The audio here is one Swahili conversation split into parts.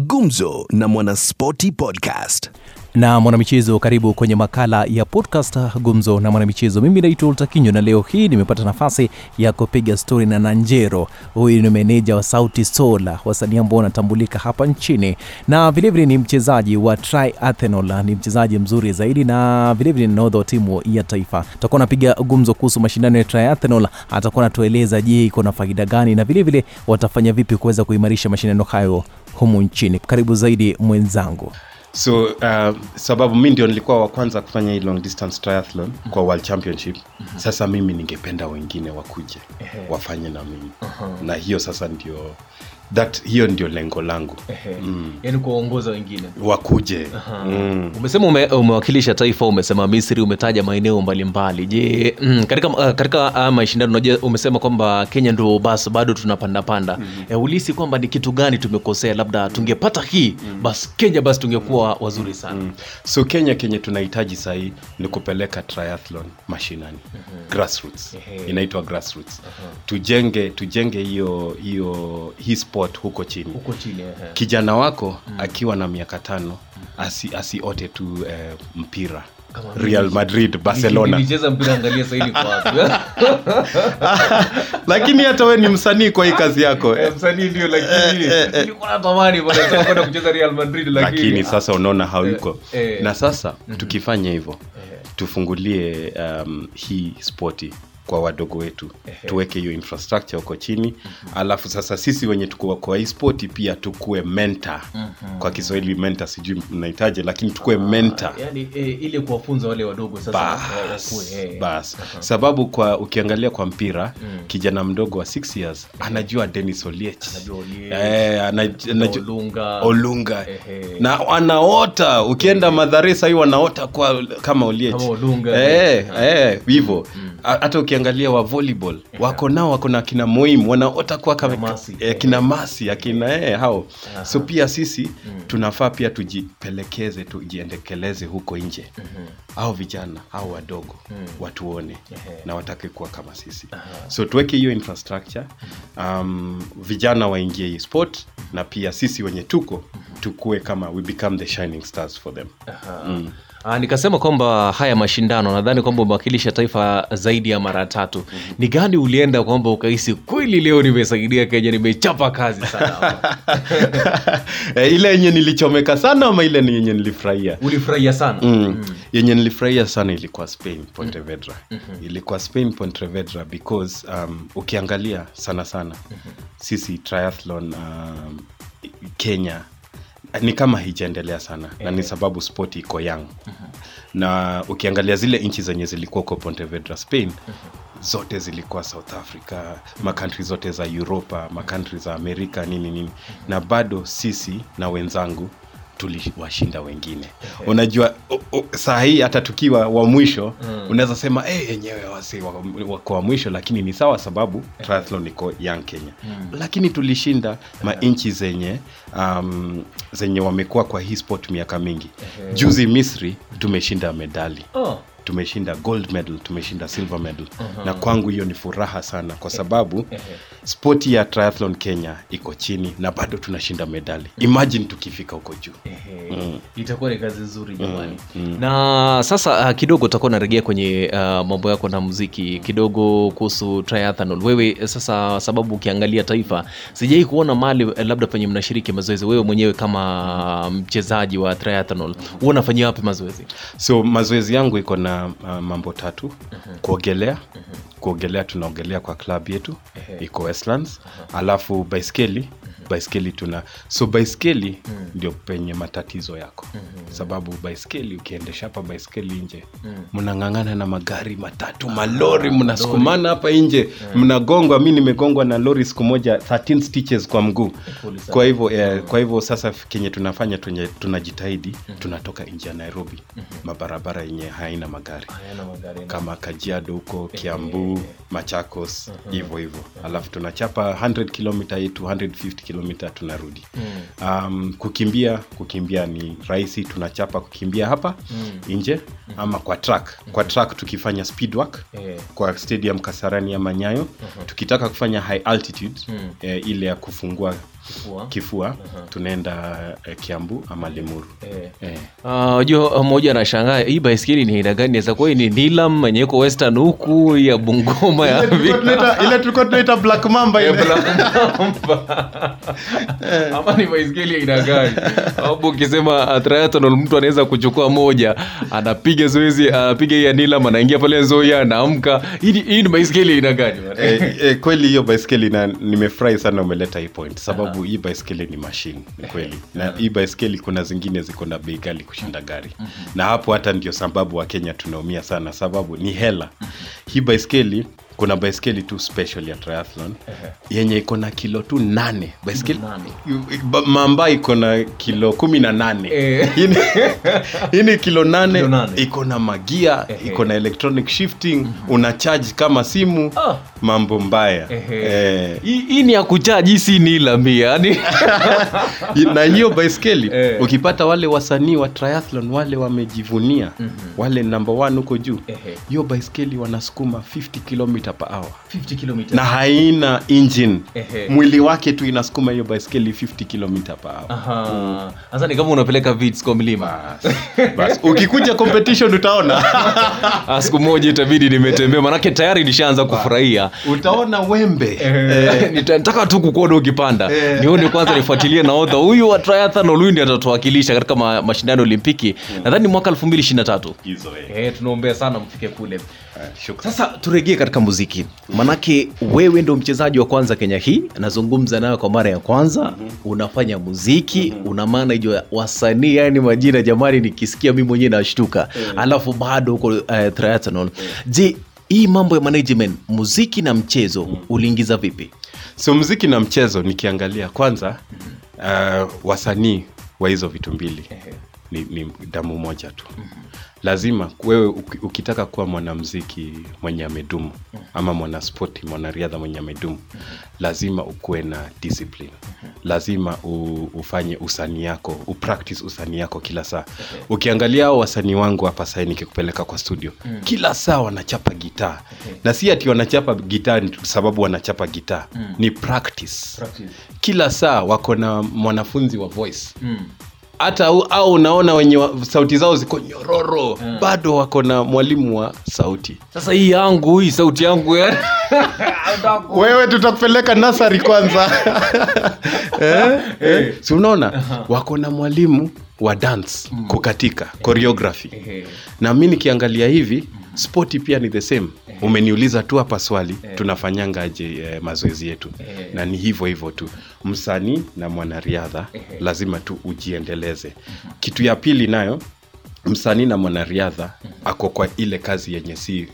Gumzo na Mwanaspoti Podcast. na mwanamichezo karibu kwenye makala ya podcast gumzo na mwanamichezo. Mimi naitwa ultakinyo na leo hii nimepata nafasi ya kupiga stori na nanjero. Huyu ni meneja wa sauti sola wasanii ambao wanatambulika hapa nchini. Na vilevile ni mchezaji wa triathlon ni mchezaji mzuri zaidi na vilevile ni wa timu ya taifa. Tutakuwa napiga gumzo kuhusu mashindano ya triathlon atakuwa anatueleza je iko na faida gani na vilevile watafanya vipi kuweza kuimarisha mashindano hayo humu nchini karibu zaidi mwenzangu so uh, sababu mi ndio nilikuwa wa kwanza kufanya hii long distance triathlon mm-hmm. kwa world championship mm-hmm. sasa mimi ningependa wengine wakuje wafanye na mimi uh-huh. na hiyo sasa ndio that hiyo ndio lengo langu. Mm. yani kuwaongoza wengine. Wakuje. Mm. umesema ume, umewakilisha taifa umesema misri umetaja maeneo mbalimbali. Je mm, katika, uh, katika uh, mashindano unajua umesema kwamba kenya ndo basi bado tunapandapanda. Mm-hmm. e, ulisi kwamba ni kitu gani tumekosea? Labda tungepata hii mm-hmm. basi kenya basi tungekuwa wazuri sana. Mm. so kenya kenye tunahitaji sahii ni kupeleka triathlon mashinani. Mm-hmm. grassroots. Inaitwa grassroots. Tujenge tujenge hiyo hiyo hii sport huko chini. Huko chini yeah. kijana wako mm. akiwa na miaka tano asi, asiote tu eh, mpira. Kama real madrid barcelona. nilicheza mpira angalia saili kwa lakini hata we ni msanii kwa hii kazi yako eh. msanii ndio lakini nilikuwa natamani kwenda kucheza real madrid lakini sasa unaona hauko eh. na sasa tukifanya hivyo tufungulie um, hii spoti kwa wadogo wetu. Tuweke hiyo infrastructure huko chini. Alafu sasa sisi wenye tuko kwa spoti pia tukue mentor. Kwa kiswahili mentor sijui mnahitaji lakini tukue mentor. yani e, kuwafunza wale wadogo sasa bas, eh. bas. sababu kwa ukiangalia kwa mpira kijana mdogo wa 6 years anajua denis oliech. Anajua Oliech. eh, anajua- Olunga. olunga. Ehe. na anaota ukienda madhare sahii wanaota kwa kama oliech. Kama Olunga. eh, eh, hivyo Ha- hata ukiangalia wa volleyball wako nao wako na kina moim wanaota kuwa Kina Masi. eh, kina masi akina eh, hao. So pia sisi tunafaa pia tujipelekeze tujiendekeleze huko nje. Au vijana au wadogo watuone na watake kuwa kama sisi. So tuweke hiyo infrastructure. Um, vijana waingie hii sport na pia sisi wenye tuko tukue kama we become the shining stars for them. Mm. Ah, nikasema kwamba haya mashindano nadhani kwamba umewakilisha taifa zaidi ya mara tatu mm-hmm. ni gani ulienda kwamba ukahisi kweli leo nimesaidia kenya nimechapa kazi sana? Eh, ile yenye nilichomeka sana ama ile yenye nilifurahia ulifurahia sana mm. yenye nilifurahia sana ilikuwa spain pontevedra mm-hmm. ilikuwa spain pontevedra because um, ukiangalia sana sana mm-hmm. sisi triathlon um, kenya ni kama hijaendelea sana na ni sababu sport iko young. Na ukiangalia zile nchi zenye zilikuwa uko pontevedra spain zote zilikuwa south africa makantri zote za uropa makantri za amerika nini nini. Na bado sisi na wenzangu tuliwashinda wengine. Unajua o- o- saa hii hata tukiwa wa mwisho mm. unaweza sema hey, enyewe wasi wako wa mwisho lakini ni sawa sababu triathlon iko young kenya. Mm. lakini tulishinda manchi zenye um, zenye wamekuwa kwa hii sport miaka mingi. Juzi misri tumeshinda medali. Oh. Tumeshinda gold medal tumeshinda silver medal. Na kwangu hiyo ni furaha sana kwa sababu spoti ya triathlon kenya iko chini na bado tunashinda medali. Imagine tukifika huko juu. Mm. itakuwa ni kazi nzuri jamani. mm. na sasa uh, kidogo utakuwa narejea kwenye uh, mambo yako na muziki kidogo kuhusu triathlon wewe eh, sasa sababu ukiangalia taifa sijai kuona mali eh, labda penye mnashiriki mazoezi. Wewe mwenyewe kama mchezaji wa triathlon huwa unafanyia wapi mazoezi? So mazoezi yangu iko na uh, mambo tatu. Kuogelea. Kuogelea tunaogelea kwa club yetu. Iko westlands. Alafu baiskeli baiskeli tuna so baiskeli ndio penye matatizo yako. Sababu baiskeli ukiendesha hapa baiskeli nje mnang'ang'ana na magari matatu malori mnasukumana hapa nje mnagongwa. Mi nimegongwa na lori siku moja 13 stitches kwa mguu. Kwa hivyo yeah, kwa hivyo sasa kenye tunafanya tunye, tunajitahidi tunatoka nje ya nairobi. Mabarabara yenye haina magari. Kama kajiado huko kiambu machakos hivyo hivyo. Alafu tunachapa 100 kilomita yetu 150 kilomita tunarudi. Um, kukimbia kukimbia ni rahisi tunachapa kukimbia hapa nje ama kwa track kwa track tukifanya speed work yeah. kwa stadium kasarani ama nyayo tukitaka kufanya high altitude eh, ile ya kufungua Kifua. kifua tunaenda eh, kiambu ama lemuru eh. unajua mmoja anashangaa hii baiskeli ni aina gani? Naweza kuwa ni nilam yenye iko western huku ya bungoma ya ile tulikuwa tunaita black mamba ile. Black Mamba. ama ni baiskeli aina gani? Sababu ukisema triathlon mtu anaweza kuchukua moja anapiga zoezi anapiga hii ya nilam anaingia pale zoi anaamka. Hii ni- baiskeli aina gani eh, eh, kweli hiyo baiskeli na nimefurahi sana umeleta hii point. Sababu hii baiskeli ni mashine ni kweli. Na hii baiskeli kuna zingine ziko na bei ghali kushinda gari. Na hapo hata ndio sababu wa kenya tunaumia sana sababu ni hela. Hii baiskeli kuna baiskeli tu special ya triathlon. Yenye iko na kilo tu nane. Baiskeli mamba iko na kilo kumi na nane. Eh. Hii ni- kilo nane nane. iko na magia iko na electronic shifting una charge kama simu oh. mambo mbaya. Eh, hii ni ya kuchaji si niilami yani. Na hiyo baiskeli Eh. ukipata wale wasanii wa triathlon wale wamejivunia wale namb one huko juu hiyo baiskeli wanasukuma 50 kilomita per hour. 50 kilometers. na haina engine. Ehe. mwili wake tu inasukuma hiyo baiskeli 50 kilomita per hour. Aha. sasa ni kama unapeleka vits kwa mlima. Bas, ukikuja competition utaona. Ah, siku moja itabidi nimetembea manake tayari nishaanza kufurahia. Utaona wembe. Eh, nita- nataka tu kukuona ukipanda. Nione kwanza nifuatilie naodha huyu wa triathlon huyu ndiye atatuwakilisha katika ma, mashindano ya olimpiki. Nadhani mwaka 2023 hizo eh. Eh, tunaombea sana mfike kule. Sasa turegee katika muziki manake wewe ndo mchezaji wa kwanza kenya hii nazungumza nayo kwa mara ya kwanza unafanya muziki una manage wa- wasanii yani majina jamani nikisikia mi mwenyewe nashtuka. Alafu bado huko uh, triathlon. Je hii mambo ya management muziki na mchezo uliingiza vipi? So muziki na mchezo nikiangalia kwanza uh, wasanii wa hizo vitu mbili. Ni, ni damu moja tu lazima wewe ukitaka kuwa mwanamziki mwenye amedumu ama mwanaspoti mwanariadha mwenye amedumu lazima ukuwe na discipline. Lazima u, ufanye usanii yako upractice usanii yako kila saa. Ukiangalia hao wasanii wangu hapa sahii nikikupeleka kwa studio kila saa wanachapa gitaa. Na si ati wanachapa gitaa sababu wanachapa gitaa. Ni practice. kila saa wako na mwanafunzi wa voice hata au, au unaona wenye wa, sauti zao ziko nyororo. Bado wako na mwalimu wa sauti. Sasa hii yangu hii sauti yangu ya. wewe tutakupeleka nasari kwanza. Eh? Eh? si unaona? Wako na mwalimu wa dance kukatika choreography. Na mi nikiangalia hivi spoti pia ni the same. Umeniuliza tu hapa swali tunafanyangaje eh, mazoezi yetu? Na ni hivyo hivyo tu. Msanii na mwanariadha lazima tu ujiendeleze. Kitu ya pili nayo msanii na mwanariadha ako kwa ile kazi yenye si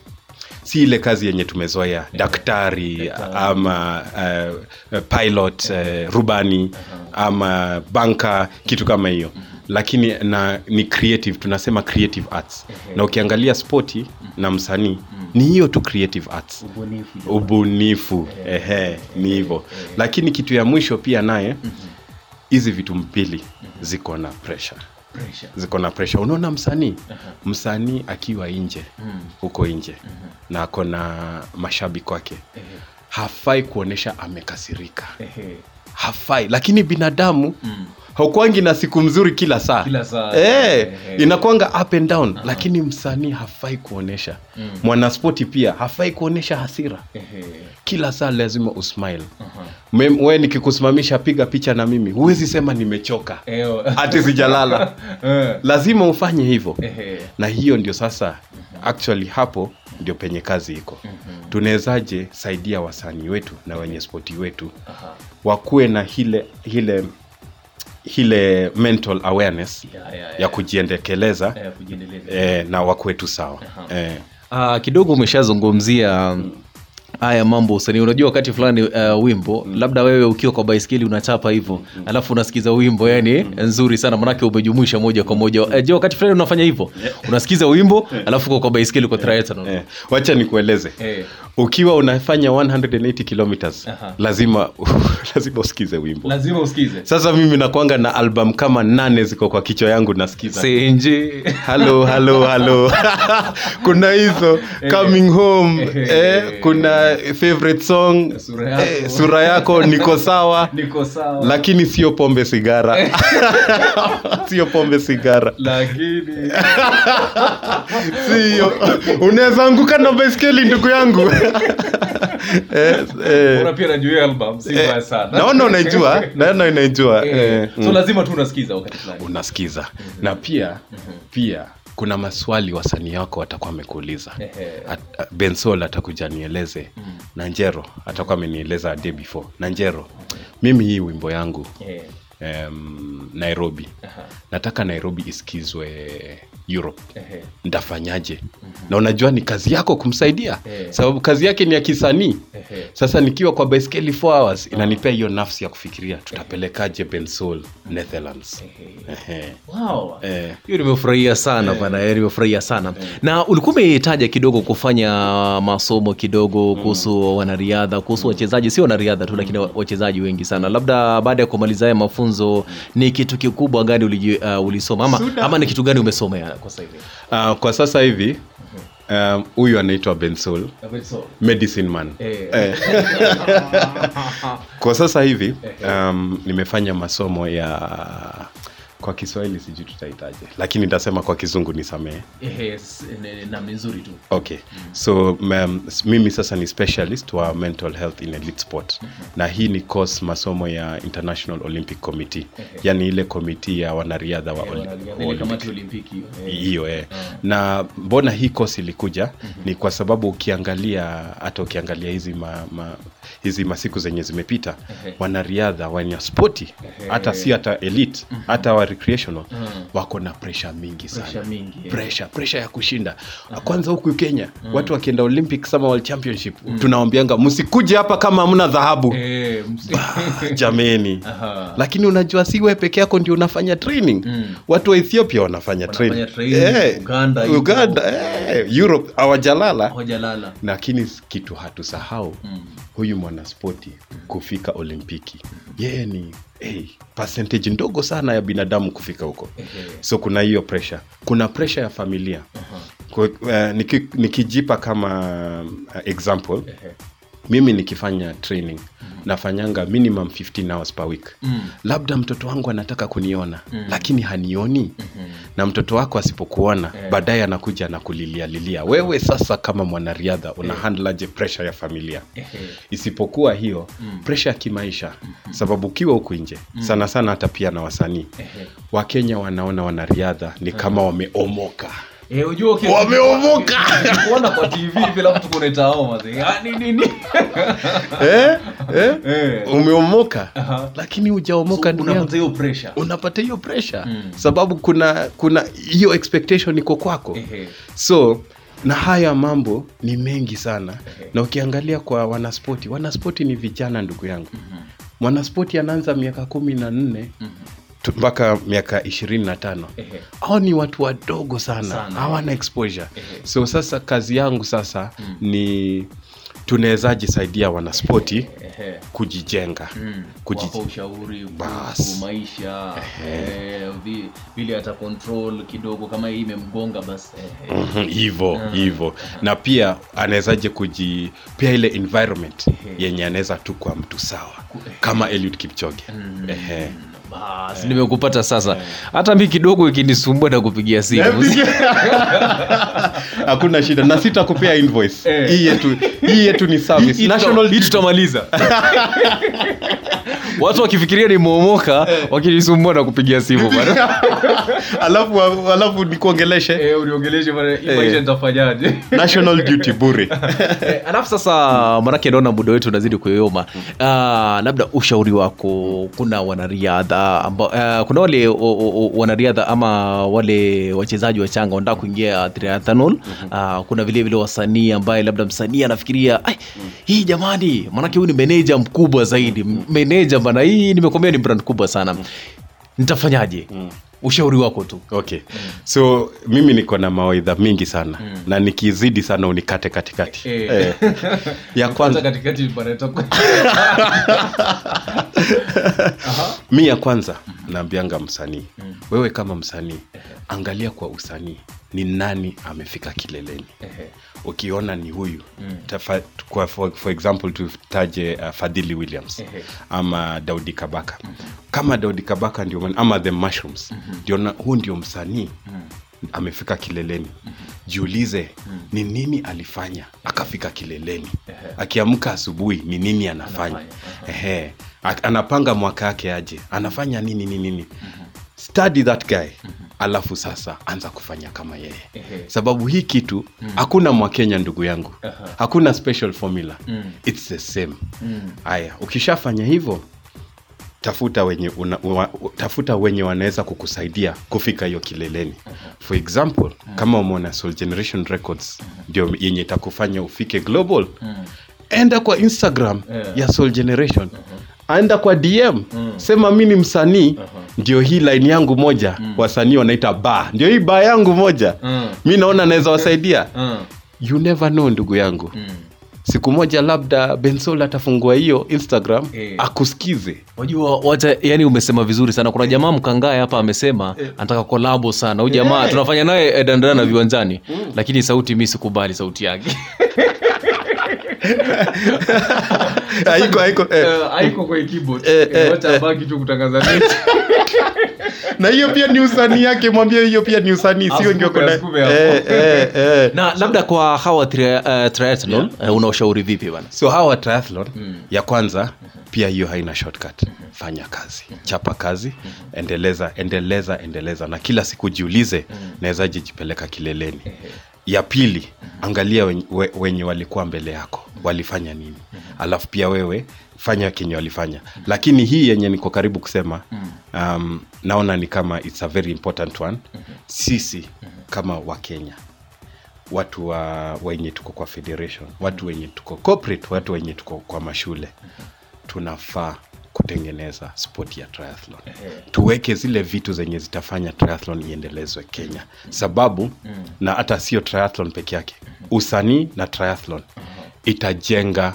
si ile kazi yenye tumezoea. Daktari ama uh, pilot uh, rubani ama banka kitu kama hiyo lakini na ni creative tunasema creative arts. Na ukiangalia spoti na msanii ni hiyo tu creative arts. Ubunifu. Ehe ni hivyo. Lakini kitu ya mwisho pia naye hizi vitu mbili ziko na pressure. Ziko na pressure. Unaona msanii? Msanii akiwa nje huko nje na ako na mashabiki wake. Hafai kuonyesha amekasirika. Hafai. Lakini binadamu haukwangi na siku mzuri kila saa, Kila saa, Eh, yeah. inakwanga up and down lakini msanii hafai kuonyesha mwanaspoti pia hafai kuonyesha hasira. Kila saa lazima usmile. Mem- we nikikusimamisha piga picha na mimi. Huwezi sema nimechoka. Hati sijalala. Lazima ufanye hivyo. Na hiyo ndio sasa actually hapo ndio penye kazi iko. Tunawezaje saidia wasanii wetu na wenye spoti wetu? Wakuwe na hile hile ile mental awareness Ya, yeah, yeah. ya kujiendekeleza yeah, kujiendeleza. eh, na wakwetu sawa eh. uh, kidogo umeshazungumzia haya mambo usanii unajua wakati fulani uh, wimbo labda wewe ukiwa kwa baiskeli unachapa hivyo alafu unasikiza wimbo yani nzuri sana manake umejumuisha moja kwa moja mm. je wakati fulani unafanya hivyo unasikiza wimbo alafu uko kwa baiskeli kwa triathlon yeah. wacha nikueleze Eh. Ukiwa unafanya 180 kilometers Aha. lazima lazima usikize wimbo. Lazima usikize. Sasa mimi nakwanga na album kama nane ziko kwa kichwa yangu nasikiza. Senje halo halo halo kuna hizo coming home. Eh, kuna favorite song. Sura yako. eh, sura yako niko sawa. Niko sawa. Lakini sio pombe sigara. Sio pombe sigara. Lakini. Sio. Unaweza anguka na baiskeli ndugu yangu eh, eh, pia najua album si mbaya sana. naona unaijua naona unaijua eh, so lazima tu unasikiza wakati fulani. Unasikiza. Na pia pia kuna maswali wasanii wako watakuwa wamekuuliza. At- bensol atakuja nieleze. Na njero atakuwa amenieleza ade day before. Na njero mimi hii wimbo yangu Eh, um, nairobi. Aha, nataka nairobi isikizwe europe. Ehe. ndafanyaje? Na unajua ni kazi yako kumsaidia. Ehe. sababu kazi yake ni ya kisanii. Sasa nikiwa kwa baiskeli 4 hours inanipea hiyo nafsi ya kufikiria tutapelekaje bensol netherlands? Ehe. Wow. Eh. hiyo nimefurahia sana bana eh, nimefurahia sana. Na ulikuwa umetaja kidogo kufanya masomo kidogo kuhusu wanariadha kuhusu wachezaji. Sio wanariadha tu lakini wachezaji wengi sana. Labda baada ya kumaliza haya mafunzo ni kitu kikubwa gani uh, ulisoma? Ama, ama ni kitu gani umesomea kwa sasa hivi? Uh, kwa sasa hivi um, anaitwa Bensoul medicine man. Eh. Eh. kwa sasa hivi um, nimefanya masomo ya kwa kiswahili sijui tutahitaje lakini nitasema kwa kizungu nisamehe. Na nzuri tu. Okay. So um, mimi sasa ni specialist wa mental health in elite sport. Na hii ni course masomo ya international olympic committee. Yani ile komiti ya wanariadha wa olimpiki hiyo eh. na mbona hii course ilikuja? Ni kwa sababu ukiangalia hata ukiangalia hizi ma, ma, hizi masiku zenye zimepita wanariadha wanya spoti hata si hata elite hata wa recreational wako na presha mingi sana. Pressure mingi, pressure pressure ya kushinda. Kwanza huku kenya watu wakienda olympic sama world championship tunawambianga msikuje hapa kama hamna dhahabu. Jameni. Aha. lakini unajua si we peke yako ndio unafanya training. Watu wa ethiopia wanafanya training. training, Eh, Uganda uganda eh, europe hawajalala. Lakini kitu hatusahau huyu mwanaspoti kufika olimpiki yeye ni hey, percentage ndogo sana ya binadamu kufika huko. So kuna hiyo pressure. Kuna pressure ya familia. Kwa- eh, niki, nikijipa kama uh, example mimi nikifanya training nafanyanga minimum 15 hours per week. Labda mtoto wangu anataka kuniona lakini hanioni. Na mtoto wako asipokuona baadaye anakuja anakulilia lilia. Wewe sasa kama mwanariadha una handlaje pressure ya familia? Isipokuwa hiyo pressure ya kimaisha sababu ukiwa huku nje sana sana hata pia na wasanii. Wakenya wanaona wanariadha ni kama wameomoka Eh, Wameomoka! kuona kwa tv vile mtu tuko unaitao mazee. Ah, ni nini eh? Eh? Eh. umeomoka Aha. lakini hujaomoka so, yangu. unapata hiyo pressure unapata hiyo pressure sababu kuna kuna hiyo expectation iko kwako Ehe. so na haya mambo ni mengi sana na ukiangalia kwa wanaspoti wanaspoti ni vijana ndugu yangu mwanaspoti anaanza miaka kumi na nne tu- mpaka miaka ishirini na tano. Au hao ni watu wadogo sana. Hawana exposure. So sasa kazi yangu sasa ni tunawezaji saidia wanaspoti Ehe. kujijenga mm. Ushauri maisha. Eh, vile hata control kidogo kama hii imemgonga basi. Mhm, hivo hivo. Na pia anawezaje kujipia ile environment yenye anaweza tu kwa mtu sawa. Kama Eliud Kipchoge. Ehe. Basi nimekupata sasa. Hata mi kidogo ikinisumbua na kupigia simu. Hakuna shida. Na sitakupea invoice. Eh. hii yetu hii yetu ni service. National hii tutamaliza watu wakifikiria nimeomoka wakinisumbua na kupigia simu bana alafu alafu nikuongeleshe. Eh, uniongeleshe maisha nitafanyaje? National duty bure. Eh, alafu sasa manake naona muda wetu unazidi kuyoyoma uh, labda ushauri wako kuna wanariadha amba, uh, kuna wale o, o, o, wanariadha ama wale wachezaji wachanga wanataka kuingia triathlon. Uh, kuna vile vile wasanii ambaye labda msanii anafikiria hii jamani manake huyu ni meneja mkubwa zaidi meneja bana hii nimekwambia ni brand kubwa sana. Nitafanyaje? Ushauri wako tu. Okay. So mimi niko na mawaidha mingi sana. Na nikizidi sana unikate katikati. E. e. ya kwanza katikati mi ya kwanza naambianga msanii. Wewe kama msanii angalia kwa usanii ni nani amefika kileleni. Ukiona ni huyu tafa, kwa, for, for example tutaje uh, fadhili williams ama daudi kabaka. Kama daudi kabaka ndio ama the mushrooms ndio na- huu ndio msanii amefika kileleni. Jiulize ni nini alifanya akafika kileleni? Akiamka asubuhi ni nini anafanya? Ehe. Anapanga mwaka yake aje? Anafanya nini nini nini? Study that guy alafu sasa anza kufanya kama yeye. Sababu hii kitu hakuna mwakenya ndugu yangu. Hakuna special formula. Its the same. Haya ukishafanya hivyo tafuta wenye una, wa, tafuta wenye wanaweza kukusaidia kufika hiyo kileleni. For example kama umeona soul generation records ndio yenye itakufanya ufike global. Enda kwa instagram ya soul generation enda kwa dm sema mi ni msanii. Ndio hii line yangu moja. Wasanii wanaita ba ndio hii ba yangu moja. Mi naona naweza wasaidia. You never know ndugu yangu. Siku moja labda bensol atafungua hiyo instagram hey. akusikize. Wajua wacha yani umesema vizuri sana. Kuna jamaa mkangae hapa amesema anataka kolabo sana. Huu jamaa tunafanya naye eh, dandana viwanjani. Lakini sauti mi sikubali sauti yake haiko haiko haiko kwa keyboard. Eh, eh, wacha abaki tu kutangaza neti. Na hiyo pia ni usanii yake mwambie hiyo pia ni usanii sio ndio kuna eh, eh, eh. na labda kwa hawa tri- uh, triathlon yeah. uh, unaoshauri vipi bana so hawa triathlon ya kwanza pia hiyo haina shortcut. Fanya kazi chapa kazi endeleza endeleza endeleza. Na kila siku jiulize nawezaje jipeleka kileleni ya pili angalia wenye, wenye walikuwa mbele yako walifanya nini. Alafu pia wewe fanya kenye walifanya. Lakini hii yenye niko karibu kusema um, naona ni kama its a very important one. Sisi kama wakenya watu wa wenye tuko kwa federation watu wenye tuko corporate watu wenye tuko kwa mashule tunafaa kutengeneza sport ya triathlon. Tuweke zile vitu zenye zitafanya triathlon iendelezwe kenya. Sababu na hata sio triathlon peke yake usanii na triathlon itajenga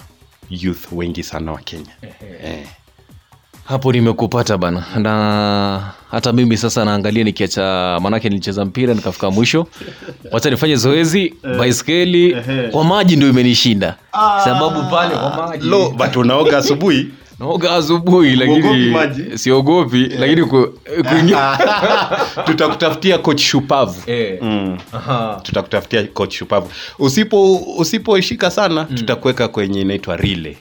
youth wengi sana wa kenya. Eh. hapo nimekupata bana. Na hata mimi sasa naangalia nikiacha manake nilicheza mpira nikafika mwisho. Wacha nifanye zoezi baiskeli kwa maji ndio imenishinda. Sababu pale kwa maji. Lo but unaoga asubuhi naoga asubuhi lakini siogopi yeah. lakini ku, kuingia tutakutafutia coach shupavu. Yeah. mm. Tutakutafutia coach shupavu. Usipo usiposhika sana tutakuweka kwenye inaitwa rile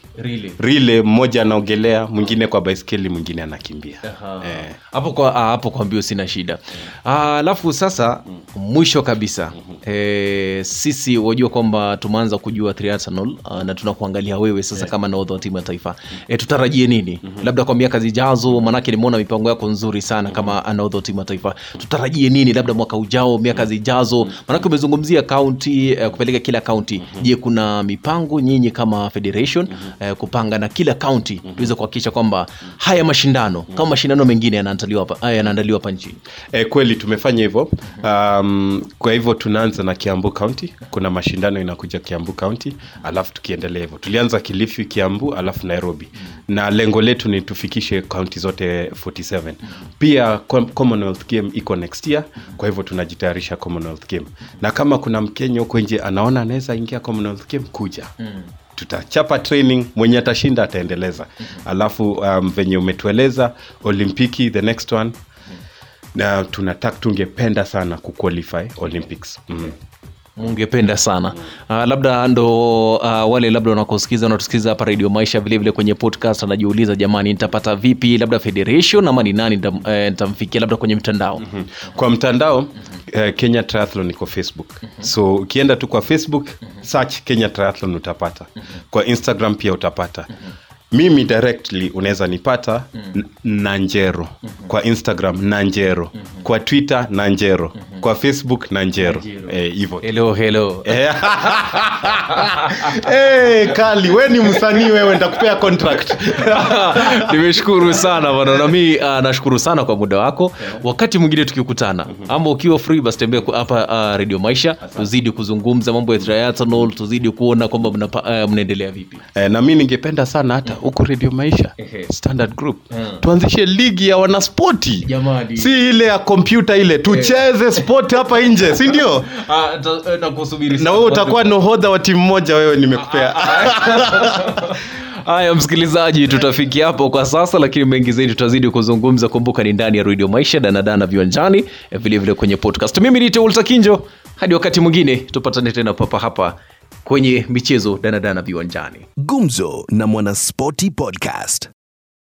rile mmoja anaogelea mwingine kwa baiskeli mwingine anakimbia. Hapo eh. hapo kwa ah, hapo kwa mbio sina shida. Alafu alafu sasa mwisho kabisa eh, sisi wajua kwamba tumeanza kujua triathlon ah, na tunakuangalia wewe sasa kama nahodha wa timu ya taifa. Eh, tutarajie nini? Labda kwa miaka zijazo manake nimeona mipango yako nzuri sana kama anaodho timu taifa tutarajie nini labda mwaka ujao miaka zijazo? Manake umezungumzia kaunti eh, kupeleka kila kaunti. Je kuna mipango nyinyi kama federation eh, kupanga na kila kaunti tuweze kuhakikisha kwamba haya mashindano kama mashindano mengine yanaandaliwa hapa- eh, yanaandaliwa hapa nchini? E, kweli tumefanya hivyo. Um, kwa hivyo tunaanza na kiambu kaunti kuna mashindano inakuja kiambu kaunti alafu tukiendelea hivyo. Tulianza kilifi kiambu alafu nairobi na lengo letu ni tufikishe kaunti zote 47 pia Com- commonwealth game iko next year kwa hivyo tunajitayarisha commonwealth game. Na kama kuna mkenya huko nje anaona anaweza ingia commonwealth game kuja. Tutachapa training mwenye atashinda ataendeleza. Alafu um, venye umetueleza olimpiki the next one. Na tunataka tungependa sana kuqualify olympics. Mm. Ungependa sana. Uh, labda ndo uh, wale labda wanakusikiza wanatusikiza hapa redio maisha vilevile kwenye podcast anajiuliza jamani nitapata vipi? Labda federation ama ni nani nitamfikia eh, nitamfikia labda kwenye mtandao? Kwa mtandao uh, kenya triathlon iko facebook. So ukienda tu kwa facebook search kenya triathlon utapata. Kwa instagram pia utapata mimi directly unaweza nipata mm. nanjero. Kwa instagram nanjero. Kwa twitter nanjero. Kwa facebook nanjero. Eh, hello hello. Eh. Eh, kali we ni msanii wewe nitakupea contract. Nimeshukuru sana nami uh, nashukuru sana kwa muda wako. Wakati mwingine tukikutana ama ukiwa free basi tembea hapa uh, radio maisha. Tuzidi kuzungumza mambo ya triathlon tuzidi kuona kwamba mnaendelea uh, vipi. Eh, na mi ningependa sana hata huku redio maisha standard group. Tuanzishe ligi ya wanaspoti. Jamani. si ile ya kompyuta ile. Tucheze spoti hapa nje si ndio? Nakusubiri na wewe utakuwa nohodha wa timu moja wewe nimekupea. Haya msikilizaji tutafikia hapo kwa sasa lakini mengi zaidi tutazidi kuzungumza. Kumbuka ni ndani ya redio maisha danadana viwanjani eh, vile vile kwenye podcast. Mimi niite teulta kinjo. Hadi wakati mwingine tupatane tena papa hapa kwenye michezo danadana viwanjani Gumzo na Mwanaspoti Podcast.